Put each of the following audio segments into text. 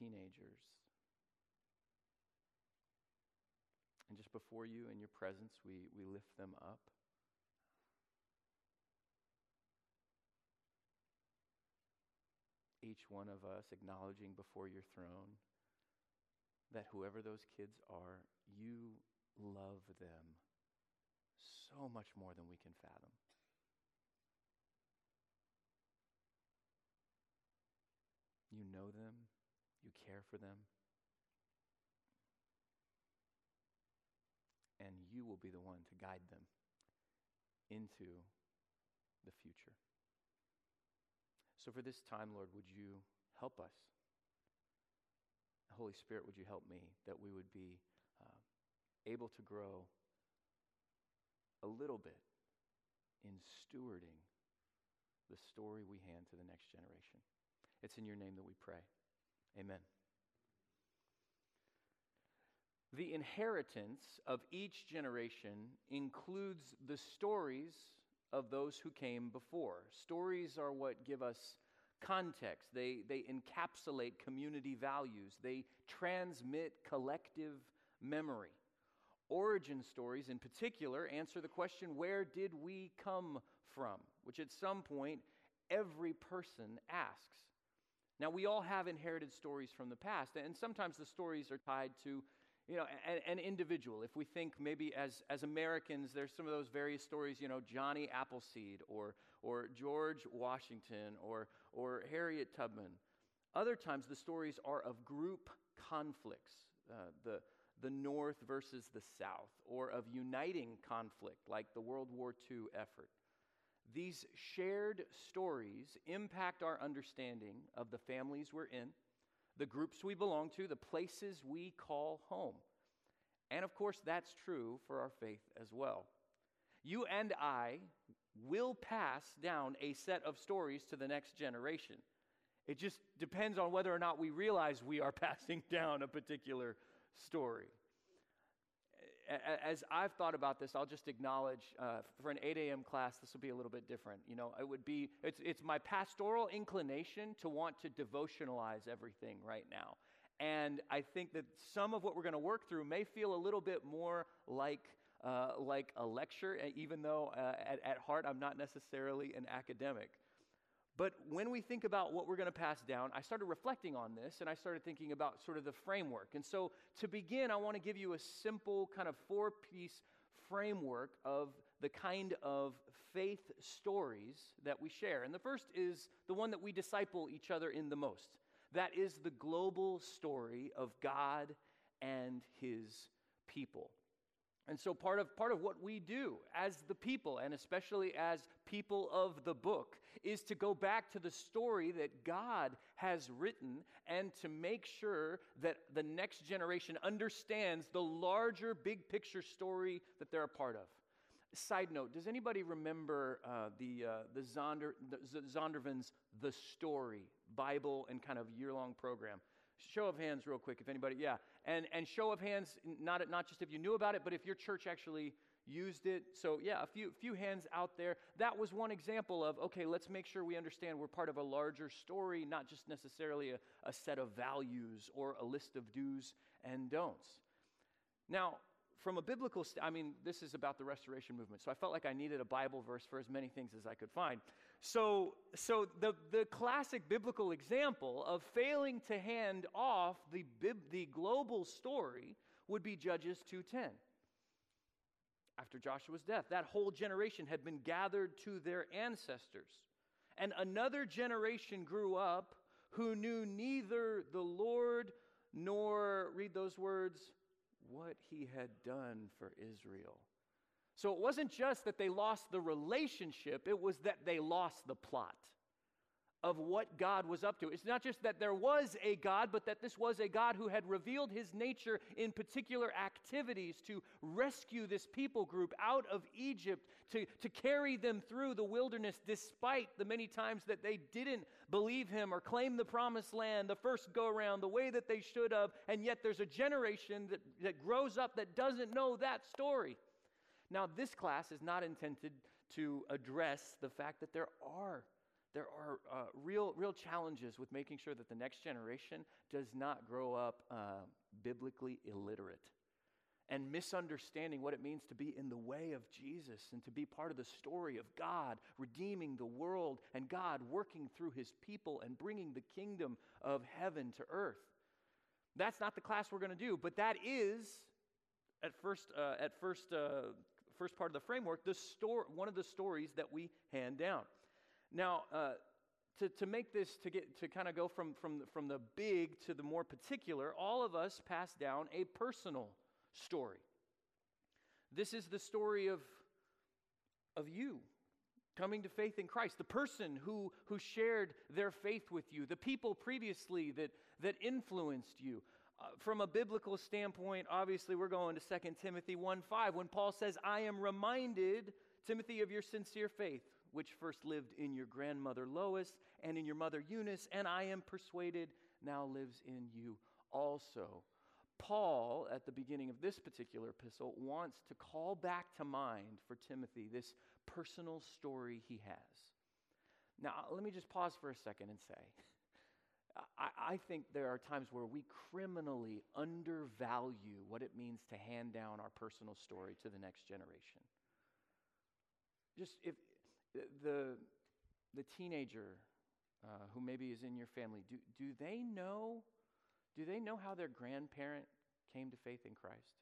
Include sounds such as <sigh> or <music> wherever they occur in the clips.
teenagers. And just before you, in your presence, we, we lift them up. Each one of us acknowledging before your throne that whoever those kids are, you love them so much more than we can fathom. You know them, care for them, and you will be the one to guide them into the future. So, for this time, Lord, would you help us? Holy Spirit, would you help me that we would be uh, able to grow a little bit in stewarding the story we hand to the next generation? It's in your name that we pray. Amen. The inheritance of each generation includes the stories of those who came before. Stories are what give us context, they, they encapsulate community values, they transmit collective memory. Origin stories, in particular, answer the question where did we come from? Which at some point every person asks. Now, we all have inherited stories from the past, and sometimes the stories are tied to you know, an, individual. If we think maybe as, as Americans, there's some of those various stories, you know, Johnny Appleseed or, or George Washington or, or Harriet Tubman. Other times, the stories are of group conflicts, uh, the, the North versus the South, or of uniting conflict, like the World War II effort. These shared stories impact our understanding of the families we're in, the groups we belong to, the places we call home. And of course, that's true for our faith as well. You and I will pass down a set of stories to the next generation. It just depends on whether or not we realize we are <laughs> passing down a particular story as I've thought about this, I'll just acknowledge uh, for an 8 a.m. class, this will be a little bit different. You know, it would be, it's, it's my pastoral inclination to want to devotionalize everything right now. And I think that some of what we're going to work through may feel a little bit more like, uh, like a lecture, even though uh, at, at heart I'm not necessarily an academic. But when we think about what we're going to pass down, I started reflecting on this and I started thinking about sort of the framework. And so to begin, I want to give you a simple kind of four piece framework of the kind of faith stories that we share. And the first is the one that we disciple each other in the most. That is the global story of God and his people. And so, part of, part of what we do as the people, and especially as people of the book, is to go back to the story that God has written and to make sure that the next generation understands the larger big picture story that they're a part of. Side note Does anybody remember uh, the, uh, the, Zonder, the Zondervan's The Story Bible and kind of year long program? Show of hands, real quick, if anybody, yeah. And, and show of hands, not, not just if you knew about it, but if your church actually used it. So, yeah, a few, few hands out there. That was one example of, okay, let's make sure we understand we're part of a larger story, not just necessarily a, a set of values or a list of do's and don'ts. Now, from a biblical, st- I mean, this is about the restoration movement. So I felt like I needed a Bible verse for as many things as I could find. So, so the, the classic biblical example of failing to hand off the, the global story would be Judges 2.10. After Joshua's death, that whole generation had been gathered to their ancestors. And another generation grew up who knew neither the Lord nor, read those words, what he had done for Israel. So it wasn't just that they lost the relationship, it was that they lost the plot of what God was up to. It's not just that there was a God, but that this was a God who had revealed his nature in particular activities to rescue this people group out of Egypt, to, to carry them through the wilderness despite the many times that they didn't believe him or claim the promised land the first go around the way that they should have. And yet there's a generation that, that grows up that doesn't know that story. Now, this class is not intended to address the fact that there are there are uh, real, real challenges with making sure that the next generation does not grow up uh, biblically illiterate and misunderstanding what it means to be in the way of Jesus and to be part of the story of God redeeming the world and God working through his people and bringing the kingdom of heaven to earth. That's not the class we're going to do, but that is at first uh, at first uh, first part of the framework the story one of the stories that we hand down. Now, uh, to, to make this to get to kind of go from from from the big to the more particular, all of us pass down a personal story. This is the story of, of you coming to faith in Christ, the person who, who shared their faith with you, the people previously that, that influenced you. Uh, from a biblical standpoint, obviously, we're going to 2 Timothy 1 5 when Paul says, I am reminded, Timothy, of your sincere faith, which first lived in your grandmother Lois and in your mother Eunice, and I am persuaded now lives in you also. Paul, at the beginning of this particular epistle, wants to call back to mind for Timothy this personal story he has. Now, let me just pause for a second and say, I, I, think there are times where we criminally undervalue what it means to hand down our personal story to the next generation. Just if the, the teenager uh, who maybe is in your family, do, do they know do they know how their grandparent came to faith in Christ?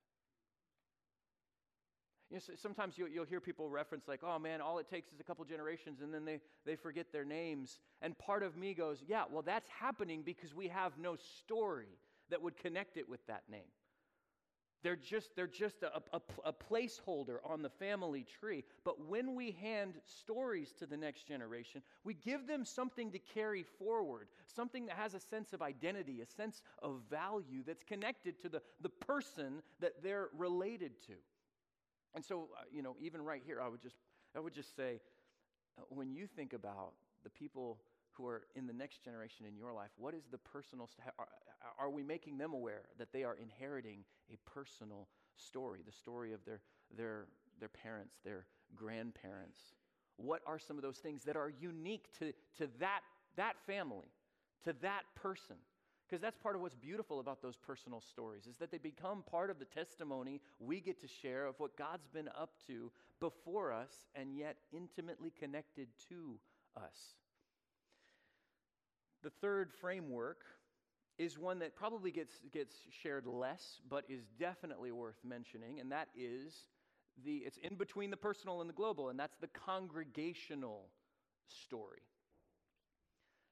You know, sometimes you'll, you'll, hear people reference, like, oh man, all it takes is a couple generations and then they, they forget their names. And part of me goes, yeah, well, that's happening because we have no story that would connect it with that name. They're just, they're just a, a, a, placeholder on the family tree. But when we hand stories to the next generation, we give them something to carry forward, something that has a sense of identity, a sense of value that's connected to the, the person that they're related to. And so, uh, you know, even right here, I would just, I would just say, uh, when you think about the people who are in the next generation in your life, what is the personal, st- are, are we making them aware that they are inheriting a personal story, the story of their, their, their parents, their grandparents? What are some of those things that are unique to, to that, that family, to that person? Because that's part of what's beautiful about those personal stories is that they become part of the testimony we get to share of what God's been up to before us and yet intimately connected to us. The third framework is one that probably gets, gets shared less, but is definitely worth mentioning, and that is the, it's in between the personal and the global, and that's the congregational story.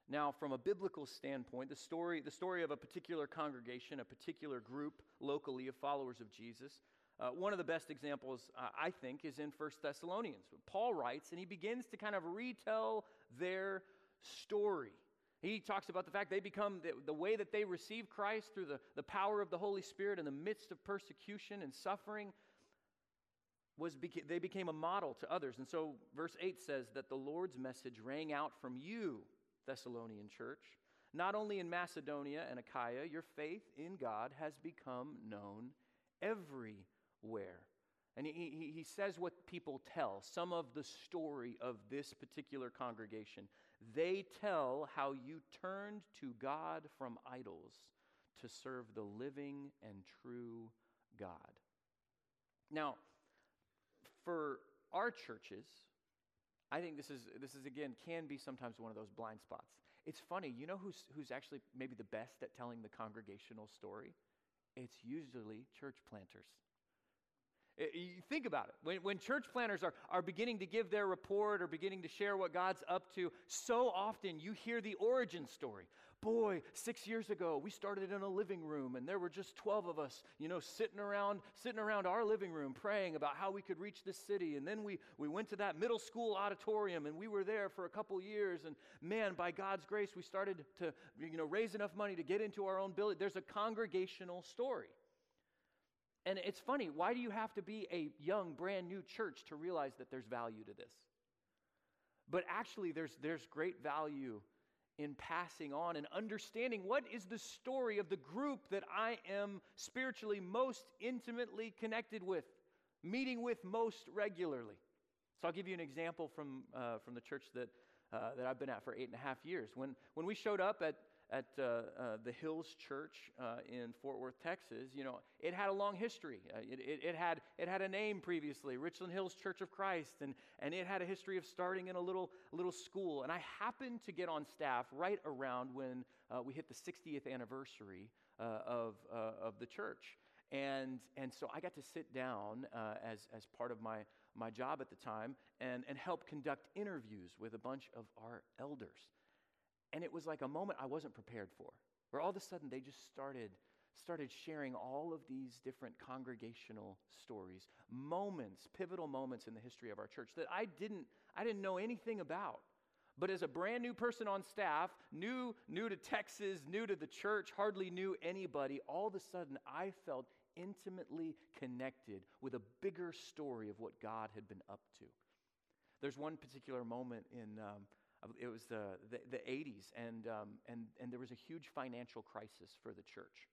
Now, from a biblical standpoint, the story, the story of a particular congregation, a particular group locally of followers of Jesus, uh, one of the best examples, uh, I think, is in First Thessalonians. Paul writes, and he begins to kind of retell their story. He talks about the fact they become the, the, way that they receive Christ through the, the power of the Holy Spirit in the midst of persecution and suffering was beca- they became a model to others. And so verse 8 says that the Lord's message rang out from you, Thessalonian church. Not only in Macedonia and Achaia, your faith in God has become known everywhere. And he, he, says what people tell, some of the story of this particular congregation. They tell how you turned to God from idols to serve the living and true God. Now, for our churches, I think this is, this is again, can be sometimes one of those blind spots. It's funny, you know who's, who's actually maybe the best at telling the congregational story? It's usually church planters. You think about it. When, when church planters are, are beginning to give their report or beginning to share what God's up to, so often you hear the origin story. Boy, six years ago, we started in a living room and there were just 12 of us, you know, sitting around, sitting around our living room praying about how we could reach this city. And then we, we went to that middle school auditorium and we were there for a couple years. And man, by God's grace, we started to, you know, raise enough money to get into our own building. There's a congregational story. And it's funny, why do you have to be a young, brand new church to realize that there's value to this? But actually, there's, there's great value in passing on and understanding what is the story of the group that I am spiritually most intimately connected with, meeting with most regularly. So I'll give you an example from, uh, from the church that, uh, that I've been at for eight and a half years. When, when we showed up at, at uh, uh, the Hills Church uh, in Fort Worth, Texas, you know, it had a long history. Uh, it, it, it, had, it had a name previously, Richland Hills Church of Christ, and, and it had a history of starting in a little, little school. And I happened to get on staff right around when uh, we hit the 60th anniversary uh, of, of the church. And, and so I got to sit down as, as part of my, my job at the time and, and help conduct interviews with a bunch of our elders. And it was like a moment I wasn't prepared for, where all of a sudden they just started started sharing all of these different congregational stories, moments, pivotal moments in the history of our church that I didn't I didn't know anything about. But as a brand new person on staff, new new to Texas, new to the church, hardly knew anybody, all of a sudden I felt intimately connected with a bigger story of what God had been up to. There's one particular moment in um, it was the, the, the 80s, and, um, and, and there was a huge financial crisis for the church.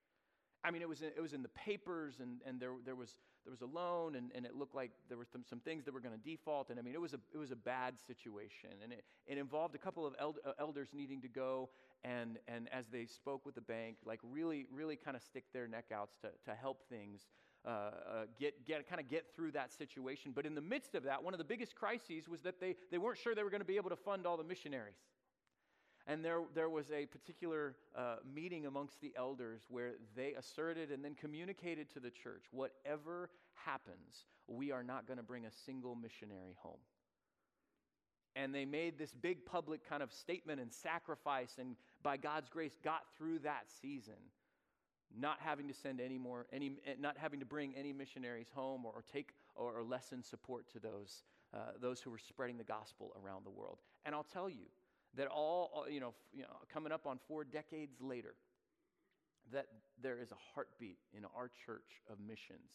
I mean, it was, in, it was in the papers, and, and there, there, was, there was a loan, and, and it looked like there were some, some things that were going to default. And I mean, it was a, it was a bad situation. And it, it involved a couple of eld, uh, elders needing to go, and, and as they spoke with the bank, like really, really kind of stick their neck out to, to help things uh, uh, get, get kind of get through that situation. But in the midst of that, one of the biggest crises was that they, they weren't sure they were going to be able to fund all the missionaries. And there, there was a particular uh, meeting amongst the elders where they asserted and then communicated to the church whatever happens, we are not going to bring a single missionary home. And they made this big public kind of statement and sacrifice, and by God's grace, got through that season not having to send any more, any, not having to bring any missionaries home or, or take or, or, lessen support to those, uh, those who were spreading the gospel around the world. And I'll tell you that all, you know, you know, coming up on four decades later, that there is a heartbeat in our church of missions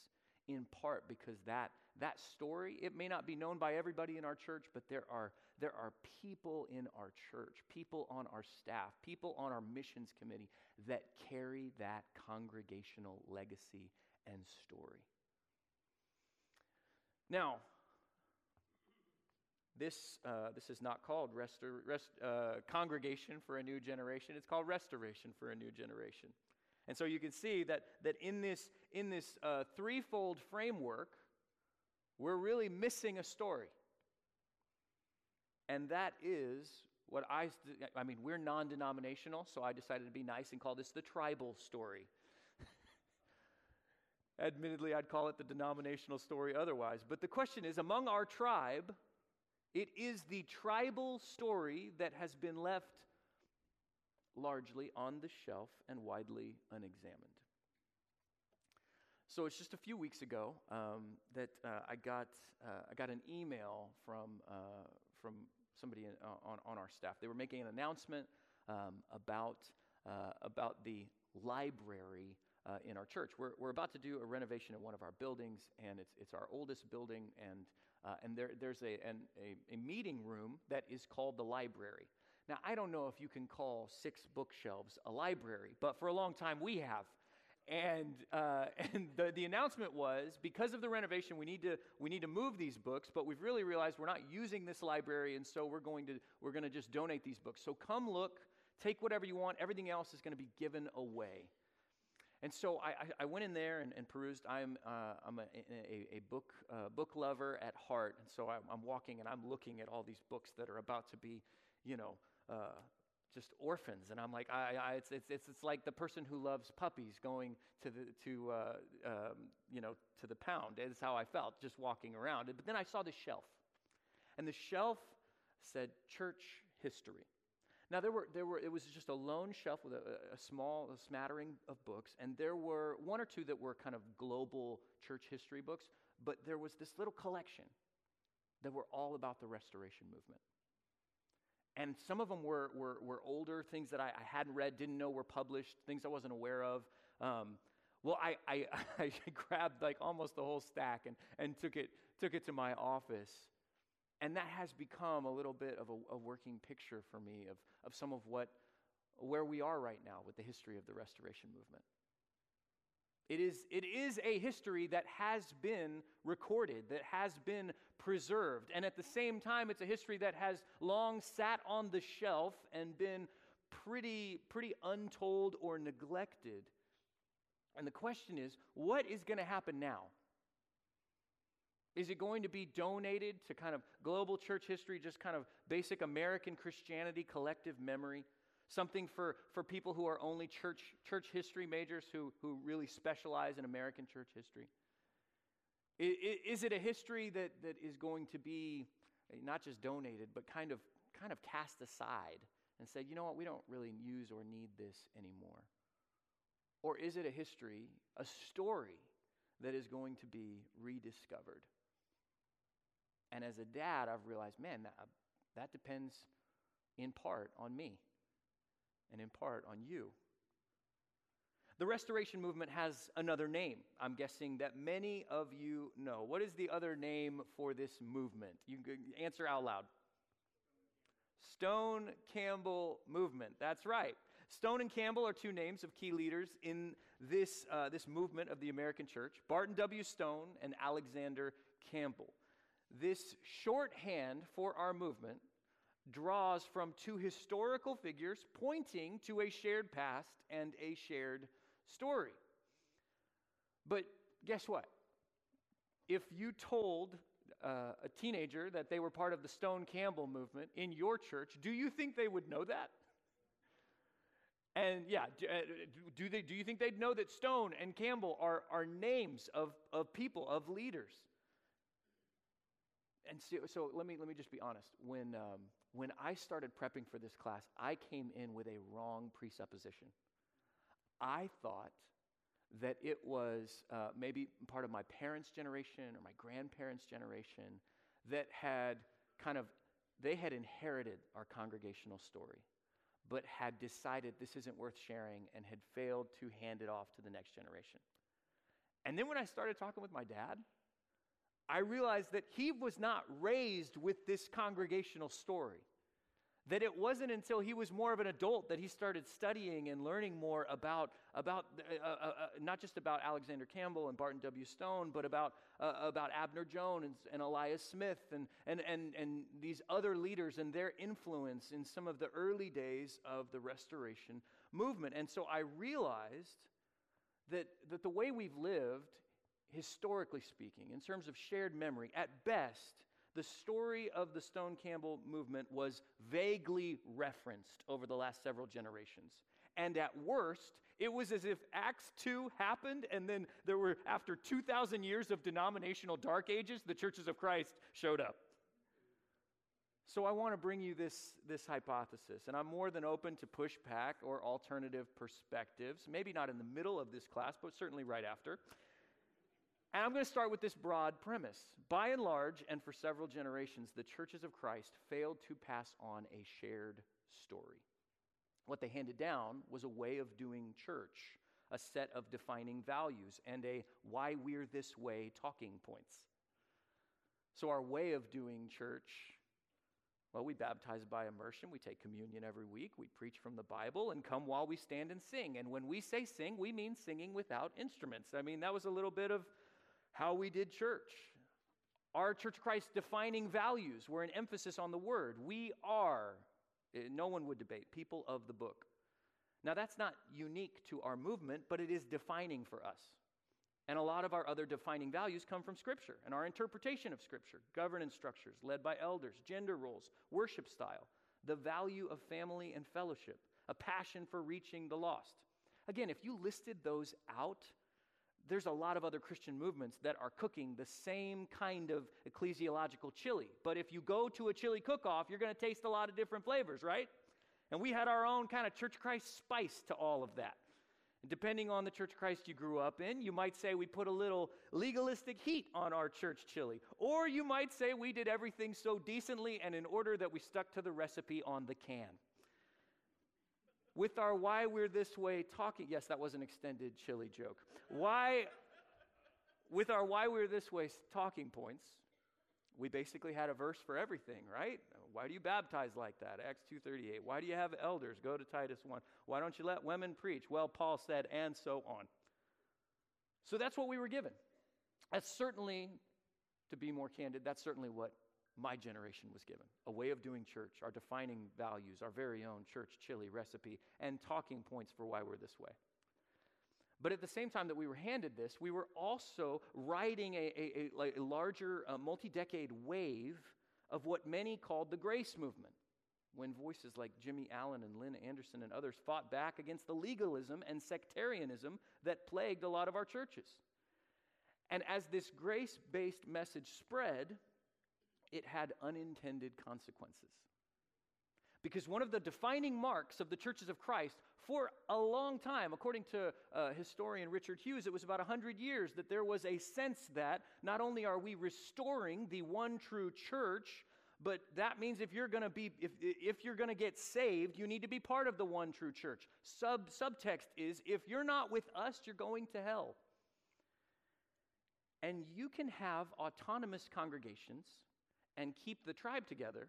in part because that, that story, it may not be known by everybody in our church, but there are, there are people in our church, people on our staff, people on our missions committee that carry that congregational legacy and story. Now, this, uh, this is not called restor- rest, uh, congregation for a new generation. It's called restoration for a new generation. And so you can see that, that in this, in this uh, threefold framework, we're really missing a story. And that is what I, I mean, we're non denominational, so I decided to be nice and call this the tribal story. <laughs> Admittedly, I'd call it the denominational story otherwise. But the question is among our tribe, it is the tribal story that has been left largely on the shelf and widely unexamined. So it's just a few weeks ago um, that uh, I, got, uh, I got an email from, uh, from somebody in, uh, on, on our staff. They were making an announcement um, about, uh, about the library uh, in our church. We're, we're about to do a renovation in one of our buildings, and it's, it's our oldest building, and, and there, there's a, an, a, a meeting room that is called the library. Now, I don't know if you can call six bookshelves a library, but for a long time we have. And, uh, <laughs> and the, the announcement was because of the renovation, we need, to, we need to move these books, but we've really realized we're not using this library, and so we're going to, we're going to just donate these books. So come look, take whatever you want, everything else is going to be given away. And so I, I, went in there and, and perused. I'm, uh, I'm a, a, a book, uh, book lover at heart. And so I'm, I'm walking and I'm looking at all these books that are about to be, you know, uh, just orphans. And I'm like, I, I, it's, it's, it's, it's like the person who loves puppies going to the, to, uh, um, you know, to the pound. Is how I felt just walking around. But then I saw the shelf. And the shelf said church history. Now, there were, there were, it was just a lone shelf with a, a small a smattering of books, and there were one or two that were kind of global church history books, but there was this little collection that were all about the restoration movement. And some of them were, were, were older, things that I, I, hadn't read, didn't know were published, things I wasn't aware of. Um, well, I, I, <laughs> I, grabbed like almost the whole stack and, and took, it, took it to my office. And that has become a little bit of a, a working picture for me of, of some of what, where we are right now with the history of the restoration movement. It is, it is a history that has been recorded, that has been preserved. And at the same time, it's a history that has long sat on the shelf and been pretty, pretty untold or neglected. And the question is what is going to happen now? Is it going to be donated to kind of global church history, just kind of basic American Christianity collective memory? Something for, for people who are only church, church history majors who, who really specialize in American church history? Is it a history that, that is going to be eh, not just donated, but kind of, kind of cast aside and said, you know what, we don't really use or need this anymore? Or is it a history, a story that is going to be rediscovered? And as a dad, I've realized, man, that, that depends in part on me and in part on you. The restoration movement has another name. I'm guessing that many of you know. What is the other name for this movement? You can answer out loud. Stone Campbell Movement. That's right. Stone and Campbell are two names of key leaders in this, uh, this movement of the American church Barton W. Stone and Alexander Campbell. This shorthand for our movement draws from two historical figures pointing to a shared past and a shared story. But guess what? If you told uh, a teenager that they were part of the Stone Campbell movement in your church, do you think they would know that? And yeah, do, uh, do, they, do you think they'd know that Stone and Campbell are, are names of, of people, of leaders? And so, so let, me, let me just be honest. When, um, when I started prepping for this class, I came in with a wrong presupposition. I thought that it was uh, maybe part of my parents' generation or my grandparents' generation that had kind of, they had inherited our congregational story, but had decided this isn't worth sharing and had failed to hand it off to the next generation. And then when I started talking with my dad, I realized that he was not raised with this congregational story that it wasn't until he was more of an adult that he started studying and learning more about, about uh, uh, uh, not just about Alexander Campbell and Barton W. Stone, but about, uh, about Abner Jones and, and Elias Smith and, and, and, and these other leaders and their influence in some of the early days of the restoration movement. And so I realized that, that the way we've lived, historically speaking, in terms of shared memory, at best, the story of the Stone Campbell movement was vaguely referenced over the last several generations. And at worst, it was as if Acts 2 happened, and then there were, after 2,000 years of denominational dark ages, the churches of Christ showed up. So I want to bring you this, this hypothesis, and I'm more than open to pushback or alternative perspectives, maybe not in the middle of this class, but certainly right after. And I'm going to start with this broad premise. By and large, and for several generations, the churches of Christ failed to pass on a shared story. What they handed down was a way of doing church, a set of defining values, and a why we're this way talking points. So, our way of doing church well, we baptize by immersion. We take communion every week. We preach from the Bible and come while we stand and sing. And when we say sing, we mean singing without instruments. I mean, that was a little bit of how we did church. Our Church of Christ defining values were an emphasis on the word. We are, eh, no one would debate, people of the book. Now, that's not unique to our movement, but it is defining for us. And a lot of our other defining values come from Scripture and our interpretation of Scripture, governance structures led by elders, gender roles, worship style, the value of family and fellowship, a passion for reaching the lost. Again, if you listed those out, there's a lot of other Christian movements that are cooking the same kind of ecclesiological chili. But if you go to a chili cook off, you're going to taste a lot of different flavors, right? And we had our own kind of Church Christ spice to all of that. And depending on the Church Christ you grew up in, you might say we put a little legalistic heat on our church chili. Or you might say we did everything so decently and in order that we stuck to the recipe on the can with our why we're this way talking. Yes, that was an extended chili joke. Why, with our why we're this way talking points, we basically had a verse for everything, right? Why do you baptize like that? Acts 2:38. Why do you have elders? Go to Titus 1. Why don't you let women preach? Well, Paul said, and so on. So that's what we were given. That's certainly To be more candid, that's certainly what my generation was given a way of doing church, our defining values, our very own church chili recipe, and talking points for why we're this way. But at the same time that we were handed this, we were also riding a, a, a, a larger uh, multi decade wave of what many called the grace movement, when voices like Jimmy Allen and Lynn Anderson and others fought back against the legalism and sectarianism that plagued a lot of our churches. And as this grace based message spread, it had unintended consequences. Because one of the defining marks of the churches of Christ for a long time, according to uh, historian Richard Hughes, it was about 100 years that there was a sense that not only are we restoring the one true church, but that means if you're going to be if, if you're going to get saved you need to be part of the one true church sub subtext is if you're not with us you're going to hell and you can have autonomous congregations and keep the tribe together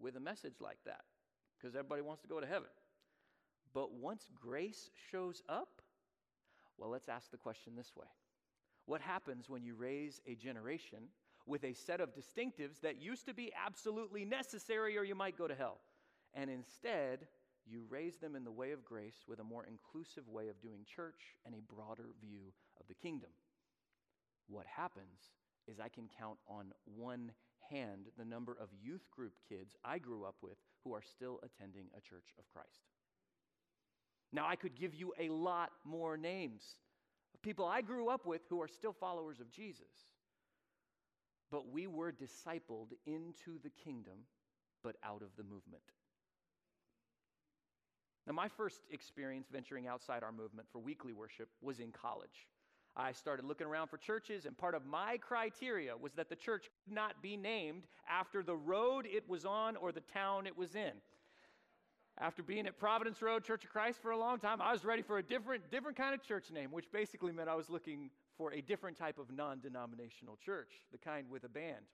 with a message like that because everybody wants to go to heaven. But once grace shows up, well, let's ask the question this way What happens when you raise a generation with a set of distinctives that used to be absolutely necessary or you might go to hell? And instead, you raise them in the way of grace with a more inclusive way of doing church and a broader view of the kingdom. What happens is I can count on one hand the number of youth group kids I grew up with who are still attending a church of Christ. Now, I could give you a lot more names of people I grew up with who are still followers of Jesus. But we were discipled into the kingdom, but out of the movement. Now, my first experience venturing outside our movement for weekly worship was in college. I started looking around for churches, and part of my criteria was that the church could not be named after the road it was on or the town it was in. After being at Providence Road Church of Christ for a long time, I was ready for a different, different kind of church name, which basically meant I was looking for a different type of non denominational church, the kind with a band.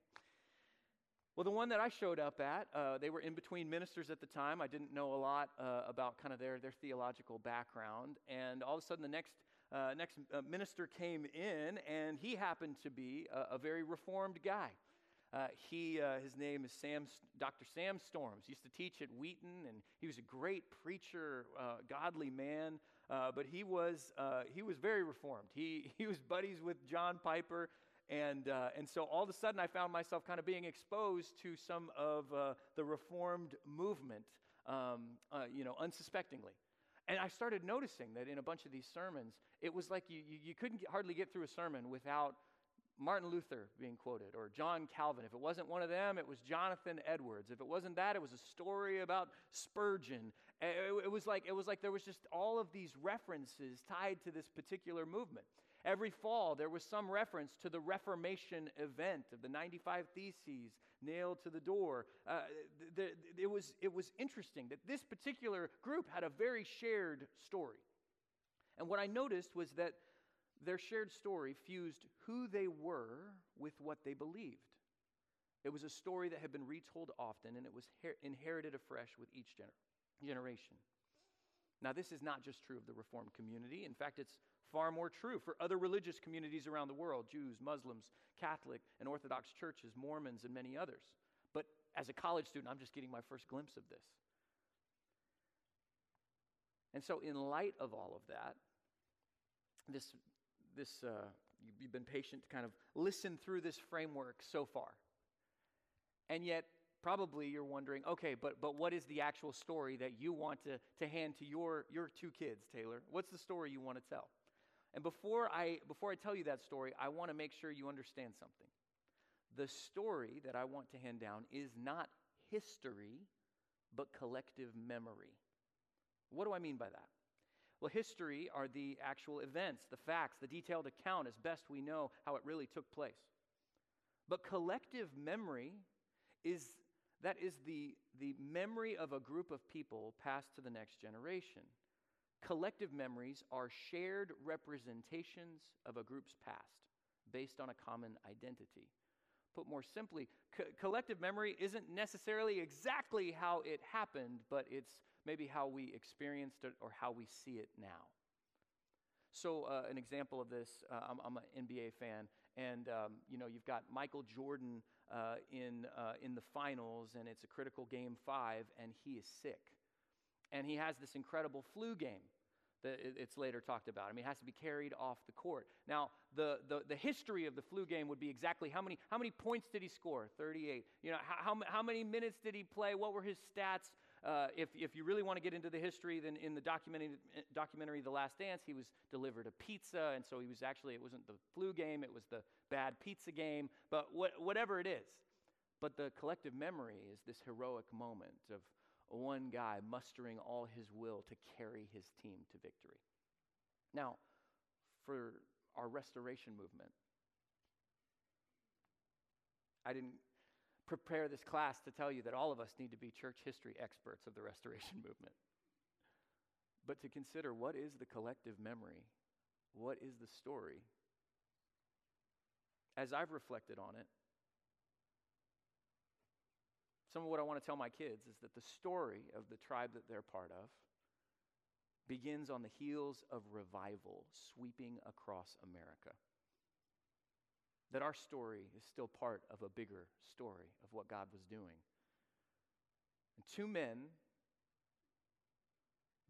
Well, the one that I showed up at, uh, they were in between ministers at the time. I didn't know a lot uh, about kind of their, their theological background. And all of a sudden, the next uh, next uh, minister came in, and he happened to be a, a very reformed guy. Uh, he, uh, his name is Sam, Dr. Sam Storms. He used to teach at Wheaton, and he was a great preacher, uh, godly man. Uh, but he was, he was very reformed. He, <laughs> he was buddies with John Piper, and, and so all of a sudden I found myself kind of being exposed to some of the reformed movement, um, you know, unsuspectingly. And I started noticing that in a bunch of these sermons, it was like you, you, you couldn't get, hardly get through a sermon without Martin Luther being quoted or John Calvin. If it wasn't one of them, it was Jonathan Edwards. If it wasn't that, it was a story about Spurgeon. Eh, it, it was like it was like there was just all of these references tied to this particular movement. Every fall, there was some reference to the Reformation event of the 95 Theses nailed to the door. Uh, the, the, it, was, it was interesting that this particular group had a very shared story. And what I noticed was that their shared story fused who they were with what they believed. It was a story that had been retold often, and it was her- inherited afresh with each gener- generation. Now, this is not just true of the Reformed community. In fact, it's far more true for other religious communities around the world Jews, Muslims, Catholic and Orthodox churches, Mormons, and many others. But as a college student, I'm just getting my first glimpse of this. And so, in light of all of that, this, this uh, you've been patient to kind of listen through this framework so far. And yet, probably you're wondering, okay, but, but what is the actual story that you want to, to hand to your, your two kids, Taylor? What's the story you want to tell? And before I, before I tell you that story, I want to make sure you understand something. The story that I want to hand down is not history, but collective memory. What do I mean by that? Well, history are the actual events, the facts, the detailed account as best we know how it really took place. But collective memory is that is the, the memory of a group of people passed to the next generation. Collective memories are shared representations of a group's past based on a common identity. Put more simply, co- collective memory isn't necessarily exactly how it happened, but it's maybe how we experienced it or how we see it now. So, uh, an example of this, uh, I'm, I'm, an NBA fan, and um, you know you've got Michael Jordan uh, in uh, in the finals, and it's a critical game five, and he is sick, and he has this incredible flu game that it's later talked about. I mean, it has to be carried off the court. Now, the, the, the history of the flu game would be exactly how many, how many points did he score? 38. You know, how, how, many minutes did he play? What were his stats? Uh, if, if you really want to get into the history, then in the documentary, documentary The Last Dance, he was delivered a pizza, and so he was actually, it wasn't the flu game, it was the bad pizza game, but what, whatever it is. But the collective memory is this heroic moment of one guy mustering all his will to carry his team to victory. Now, for our restoration movement, I didn't prepare this class to tell you that all of us need to be church history experts of the restoration <laughs> movement. But to consider what is the collective memory? What is the story? As I've reflected on it, some of what I want to tell my kids is that the story of the tribe that they're part of begins on the heels of revival sweeping across America that our story is still part of a bigger story of what God was doing. And two men,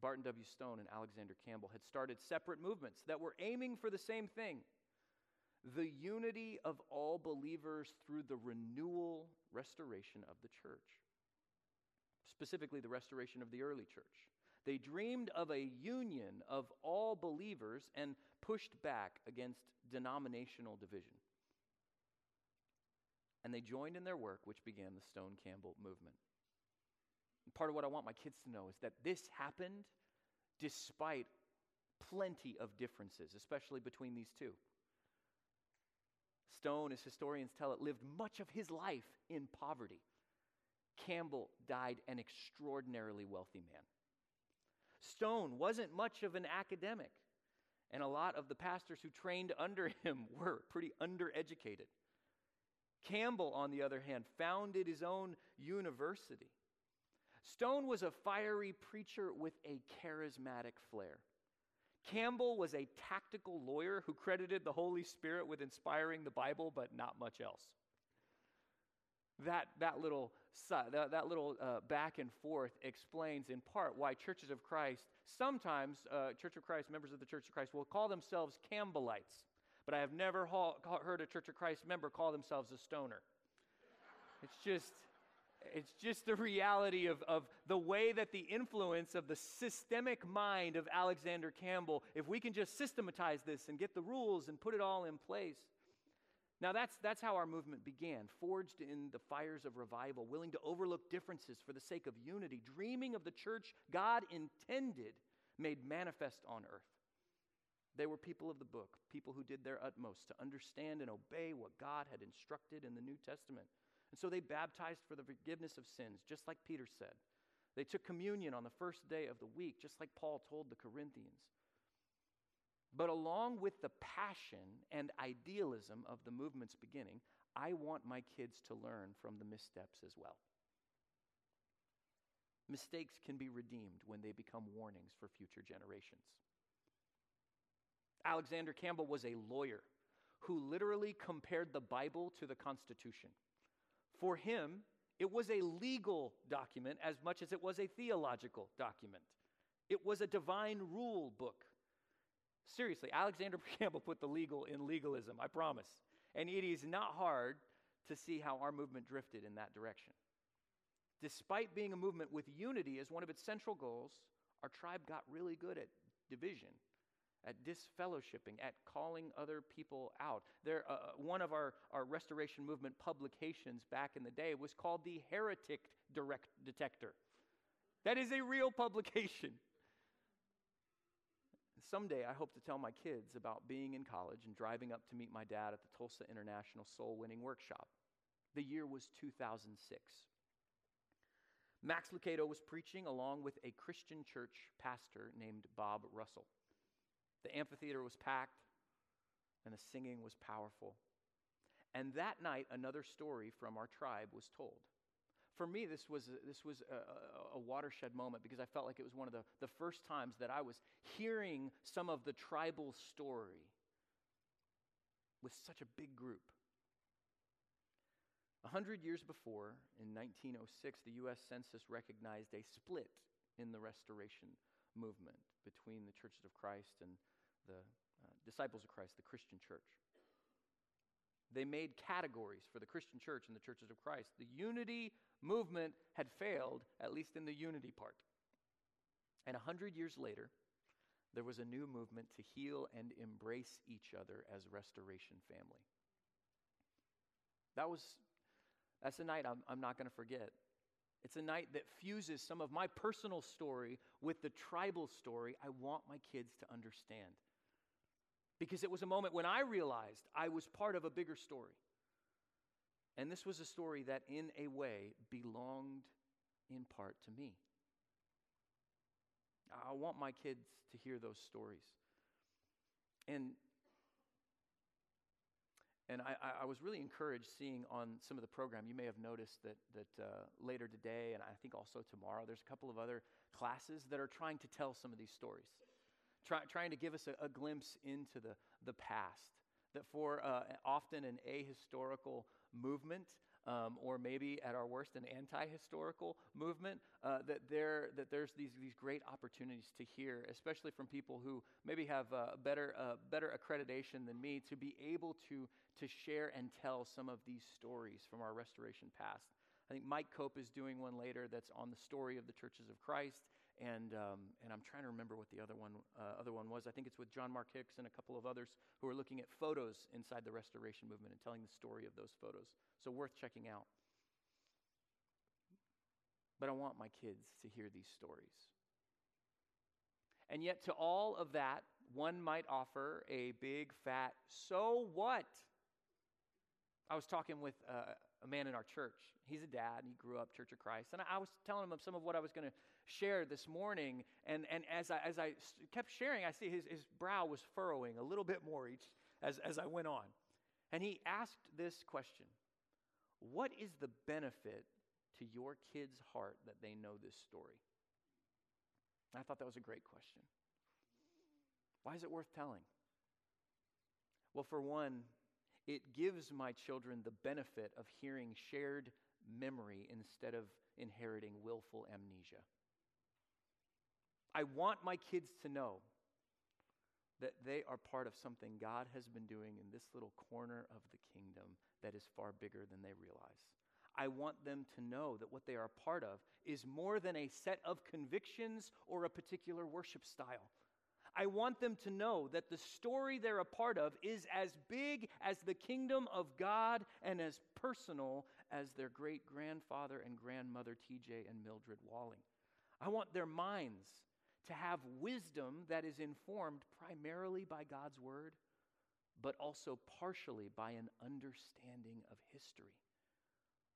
Barton W. Stone and Alexander Campbell, had started separate movements that were aiming for the same thing the unity of all believers through the renewal, restoration of the church, specifically the restoration of the early church. They dreamed of a union of all believers and pushed back against denominational division and they joined in their work, which began the Stone Campbell movement. And part of what I want my kids to know is that this happened despite plenty of differences, especially between these two. Stone, as historians tell it, lived much of his life in poverty. Campbell died an extraordinarily wealthy man. Stone wasn't much of an academic, and a lot of the pastors who trained under <laughs> him were pretty undereducated. Campbell, on the other hand, founded his own university. Stone was a fiery preacher with a charismatic flair. Campbell was a tactical lawyer who credited the Holy Spirit with inspiring the Bible, but not much else. That, that little, that, that little uh, back and forth explains in part why churches of Christ, sometimes uh, Church of Christ, members of the Church of Christ, will call themselves Campbellites but I have never heard a Church of Christ member call themselves a stoner. It's just, it's just the reality of, of the way that the influence of the systemic mind of Alexander Campbell, if we can just systematize this and get the rules and put it all in place. Now, that's, that's how our movement began, forged in the fires of revival, willing to overlook differences for the sake of unity, dreaming of the church God intended made manifest on earth. They were people of the book, people who did their utmost to understand and obey what God had instructed in the New Testament. And so they baptized for the forgiveness of sins, just like Peter said. They took communion on the first day of the week, just like Paul told the Corinthians. But along with the passion and idealism of the movement's beginning, I want my kids to learn from the missteps as well. Mistakes can be redeemed when they become warnings for future generations. Alexander Campbell was a lawyer who literally compared the Bible to the Constitution. For him, it was a legal document as much as it was a theological document. It was a divine rule book. Seriously, Alexander <laughs> Campbell put the legal in legalism, I promise. And it is not hard to see how our movement drifted in that direction. Despite being a movement with unity as one of its central goals, our tribe got really good at division at disfellowshipping, at calling other people out. There, uh, uh, one of our, our restoration movement publications back in the day was called the Heretic Direct Detector. That is a real publication. Someday, I hope to tell my kids about being in college and driving up to meet my dad at the Tulsa International Soul Winning Workshop. The year was 2006. Max Lucado was preaching along with a Christian church pastor named Bob Russell. The amphitheater was packed, and the singing was powerful. And that night, another story from our tribe was told. for me, this was, this was a, a, watershed moment because I felt like it was one of the, the first times that I was hearing some of the tribal story with such a big group. A hundred years before, in 1906, the U.S. Census recognized a split in the restoration movement between the churches of Christ and the uh, disciples of Christ, the Christian church. They made categories for the Christian church and the churches of Christ. The unity movement had failed, at least in the unity part. And a hundred years later, there was a new movement to heal and embrace each other as restoration family. That was, that's a night I'm, I'm not going to forget. It's a night that fuses some of my personal story with the tribal story I want my kids to understand. Because it was a moment when I realized I was part of a bigger story. And this was a story that, in a way, belonged in part to me. I want my kids to hear those stories. And and I, I, was really encouraged seeing on some of the program. You may have noticed that, that uh, later today, and I think also tomorrow, there's a couple of other classes that are trying to tell some of these stories, try, trying to give us a, a, glimpse into the, the past. That for uh, often an ahistorical movement, um, or maybe at our worst, an anti historical movement, uh, that, there, that there's these, these great opportunities to hear, especially from people who maybe have uh, better, uh, better accreditation than me, to be able to, to share and tell some of these stories from our restoration past. I think Mike Cope is doing one later that's on the story of the churches of Christ and um, and I'm trying to remember what the other one uh, other one was. I think it's with John Mark Hicks and a couple of others who are looking at photos inside the Restoration movement and telling the story of those photos. So worth checking out. But I want my kids to hear these stories. And yet, to all of that, one might offer a big fat, so what? I was talking with uh, a man in our church. He's a dad, he grew up Church of Christ. And I was telling him some of what I was going to share this morning. And, and as, I, as I kept sharing, I see his, his brow was furrowing a little bit more each as, as I went on. And he asked this question What is the benefit to your kid's heart that they know this story? I thought that was a great question. Why is it worth telling? Well, for one, it gives my children the benefit of hearing shared memory instead of inheriting willful amnesia. I want my kids to know that they are part of something God has been doing in this little corner of the kingdom that is far bigger than they realize. I want them to know that what they are a part of is more than a set of convictions or a particular worship style. I want them to know that the story they're a part of is as big as the kingdom of God and as personal as their great grandfather and grandmother, TJ and Mildred Walling. I want their minds to have wisdom that is informed primarily by God's word, but also partially by an understanding of history.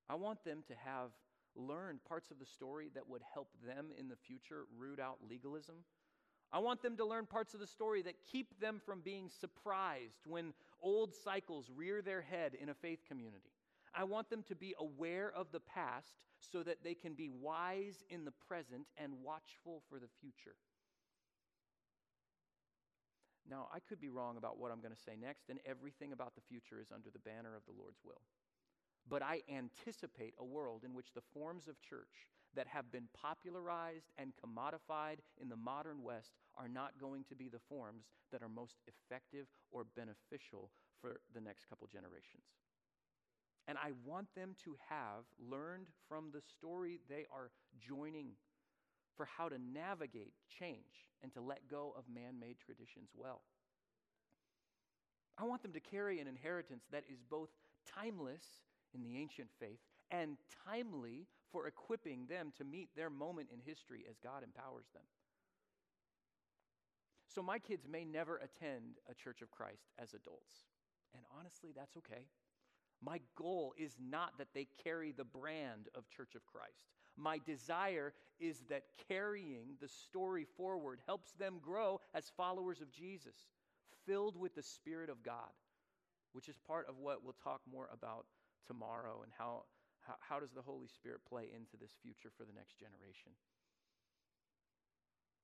I want them to have learned parts of the story that would help them in the future root out legalism I want them to learn parts of the story that keep them from being surprised when old cycles rear their head in a faith community. I want them to be aware of the past so that they can be wise in the present and watchful for the future. Now, I could be wrong about what I'm going to say next, and everything about the future is under the banner of the Lord's will. But I anticipate a world in which the forms of church that have been popularized and commodified in the modern West are not going to be the forms that are most effective or beneficial for the next couple generations. And I want them to have learned from the story they are joining for how to navigate change and to let go of man made traditions well. I want them to carry an inheritance that is both timeless in the ancient faith and timely for equipping them to meet their moment in history as God empowers them. So, my kids may never attend a Church of Christ as adults. And honestly, that's okay. My goal is not that they carry the brand of Church of Christ. My desire is that carrying the story forward helps them grow as followers of Jesus, filled with the Spirit of God, which is part of what we'll talk more about tomorrow and how, How, how does the Holy Spirit play into this future for the next generation?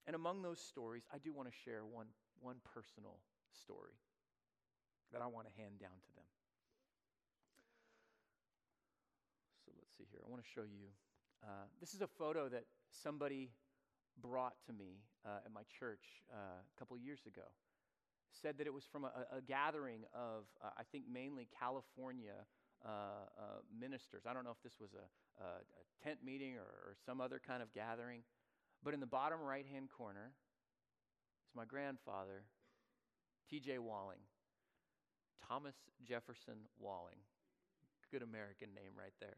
And among those stories, I do want to share one, one personal story that I want to hand down to them. So let's see here. I want to show you. Uh, this is a photo that somebody brought to me uh, at my church uh, a couple years ago. Said that it was from a, a gathering of, uh, I think, mainly California uh, uh, ministers. I don't know if this was a, a, a tent meeting or, or some other kind of gathering, but in the bottom right hand corner is my grandfather, T.J. Walling, Thomas Jefferson Walling. Good American name right there.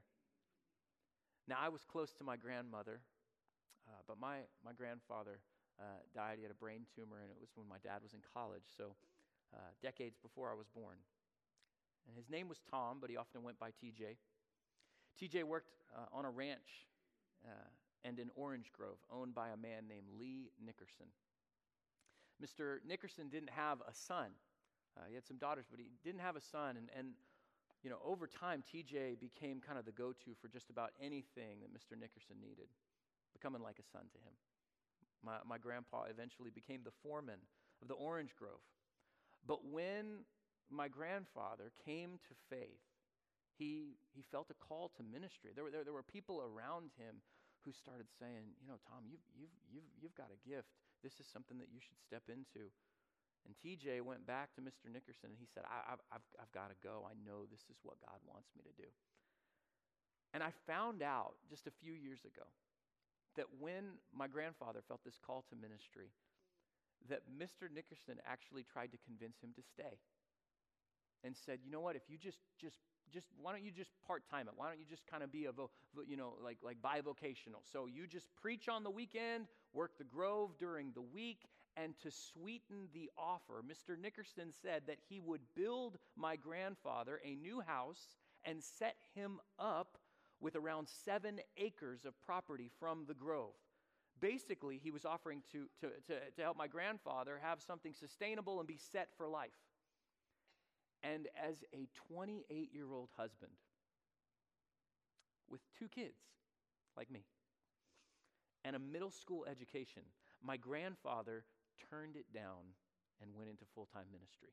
Now, I was close to my grandmother, uh, but my, my grandfather uh, died. He had a brain tumor, and it was when my dad was in college, so uh, decades before I was born. And his name was Tom, but he often went by TJ. TJ worked uh, on a ranch uh, and in Orange Grove, owned by a man named Lee Nickerson. Mr. Nickerson didn't have a son. Uh, he had some daughters, but he didn't have a son. And, and, you know, over time, TJ became kind of the go to for just about anything that Mr. Nickerson needed, becoming like a son to him. My, my grandpa eventually became the foreman of the Orange Grove. But when my grandfather came to faith, he, he felt a call to ministry. There were, there, there were people around him who started saying, You know, Tom, you've, you've, you've, you've got a gift. This is something that you should step into. And TJ went back to Mr. Nickerson and he said, I, have I've, I've got to go. I know this is what God wants me to do. And I found out just a few years ago that when my grandfather felt this call to ministry, that Mr. Nickerson actually tried to convince him to stay and said, you know what, if you just, just just why don't you just part-time it why don't you just kind of be a you know like like bivocational so you just preach on the weekend work the grove during the week and to sweeten the offer mr nickerson said that he would build my grandfather a new house and set him up with around seven acres of property from the grove. Basically he was offering to, to, to, to help my grandfather have something sustainable and be set for life. And as a 28 year old husband with two kids, like me, and a middle school education, my grandfather turned it down and went into full time ministry.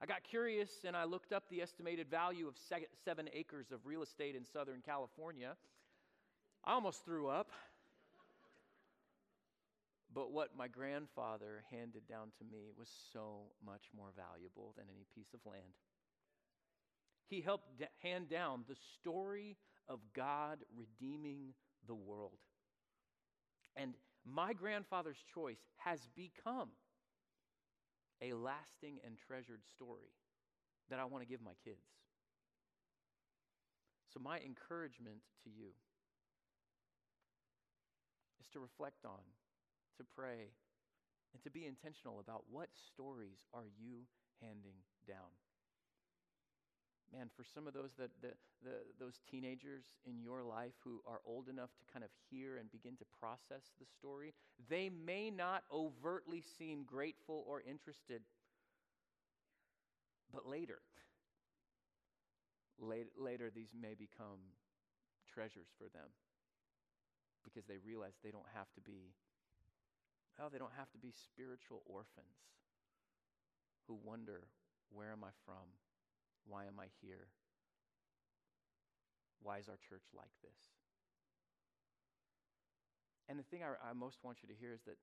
I got curious and I looked up the estimated value of seven acres of real estate in Southern California. I almost threw up. But what my grandfather handed down to me was so much more valuable than any piece of land. He helped hand down the story of God redeeming the world. And my grandfather's choice has become a lasting and treasured story that I want to give my kids. So, my encouragement to you is to reflect on to pray, and to be intentional about what stories are you handing down. Man, for some of those that the, the, those teenagers in your life who are old enough to kind of hear and begin to process the story, they may not overtly seem grateful or interested, but later, later, later these may become treasures for them because they realize they don't have to be Oh, they don't have to be spiritual orphans who wonder, where am I from? Why am I here? Why is our church like this? And the thing I, I most want you to hear is that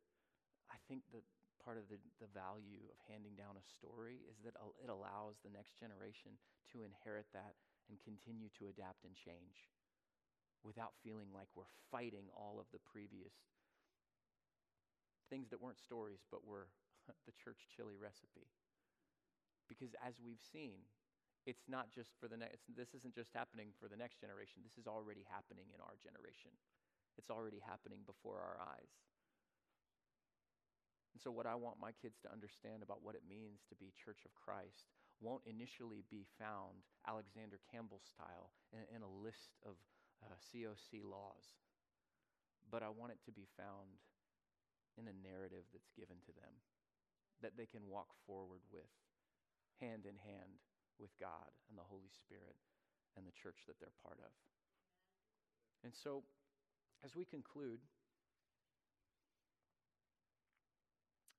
I think that part of the, the value of handing down a story is that it allows the next generation to inherit that and continue to adapt and change without feeling like we're fighting all of the previous things that weren't stories but were <laughs> the church chili recipe. Because as we've seen, it's not just for the next, this isn't just happening for the next generation. This is already happening in our generation. It's already happening before our eyes. And so, what I want my kids to understand about what it means to be Church of Christ won't initially be found Alexander Campbell style in, in a list of uh, COC laws, but I want it to be found in a narrative that's given to them that they can walk forward with, hand in hand with God and the Holy Spirit, and the church that they're part of. And so, as we conclude,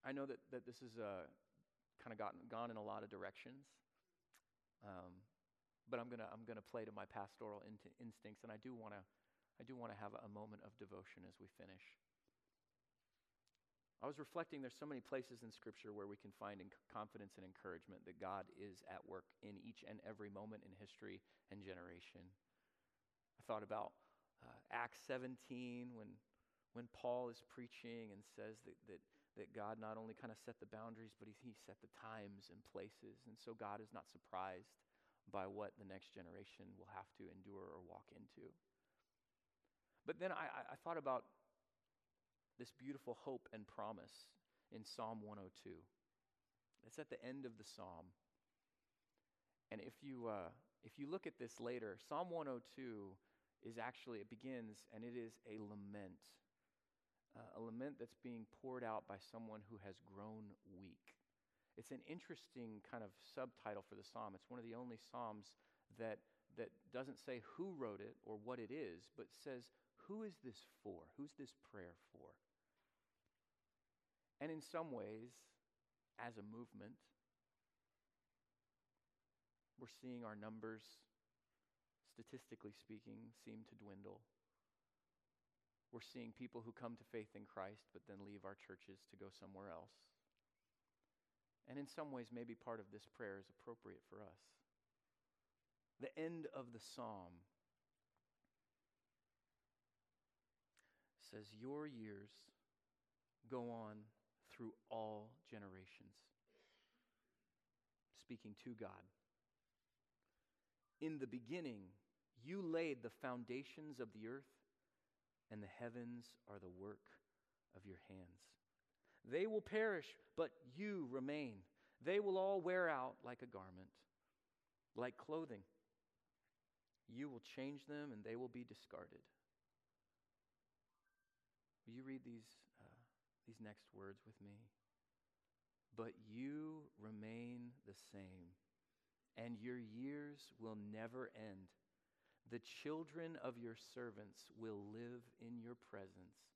I know that, that this has uh, kind of gotten gone in a lot of directions, um, but I'm gonna I'm gonna play to my pastoral in- instincts, and I do want to I do want to have a moment of devotion as we finish. I was reflecting, there's so many places in Scripture where we can find confidence and encouragement that God is at work in each and every moment in history and generation. I thought about uh, Acts 17 when, when Paul is preaching and says that, that, that God not only kind of set the boundaries, but he, he set the times and places. And so God is not surprised by what the next generation will have to endure or walk into. But then I, I thought about this beautiful hope and promise in Psalm 102. It's at the end of the psalm. And if you, uh, if you look at this later, Psalm 102 is actually, it begins and it is a lament. Uh, a lament that's being poured out by someone who has grown weak. It's an interesting kind of subtitle for the psalm. It's one of the only psalms that, that doesn't say who wrote it or what it is, but says, who is this for? Who's this prayer for? And in some ways, as a movement, we're seeing our numbers, statistically speaking, seem to dwindle. We're seeing people who come to faith in Christ but then leave our churches to go somewhere else. And in some ways, maybe part of this prayer is appropriate for us. The end of the psalm says, Your years go on through all generations. Speaking to God. In the beginning, you laid the foundations of the earth, and the heavens are the work of your hands. They will perish, but you remain. They will all wear out like a garment, like clothing. You will change them, and they will be discarded. Will you read these uh, these next words with me. But you remain the same, and your years will never end. The children of your servants will live in your presence,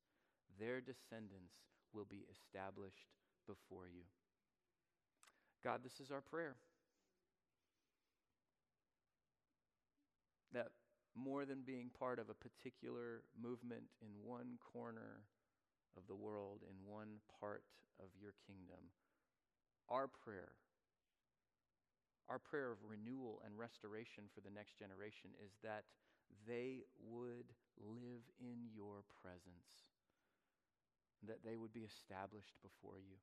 their descendants will be established before you. God, this is our prayer. That more than being part of a particular movement in one corner of the world in one part of your kingdom. Our prayer, our prayer of renewal and restoration for the next generation is that they would live in your presence, that they would be established before you.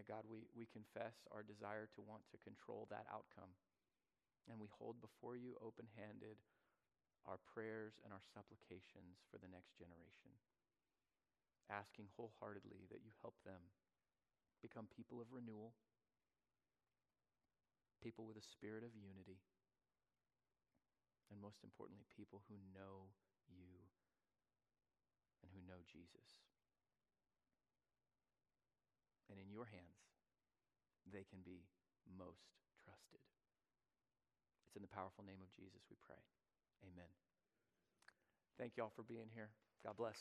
Yeah, God, we, we confess our desire to want to control that outcome. And we hold before you open handed our prayers and our supplications for the next generation, asking wholeheartedly that you help them become people of renewal, people with a spirit of unity, and most importantly, people who know you and who know Jesus. And in your hands, they can be most trusted. It's in the powerful name of Jesus we pray. Amen. Thank you all for being here. God bless.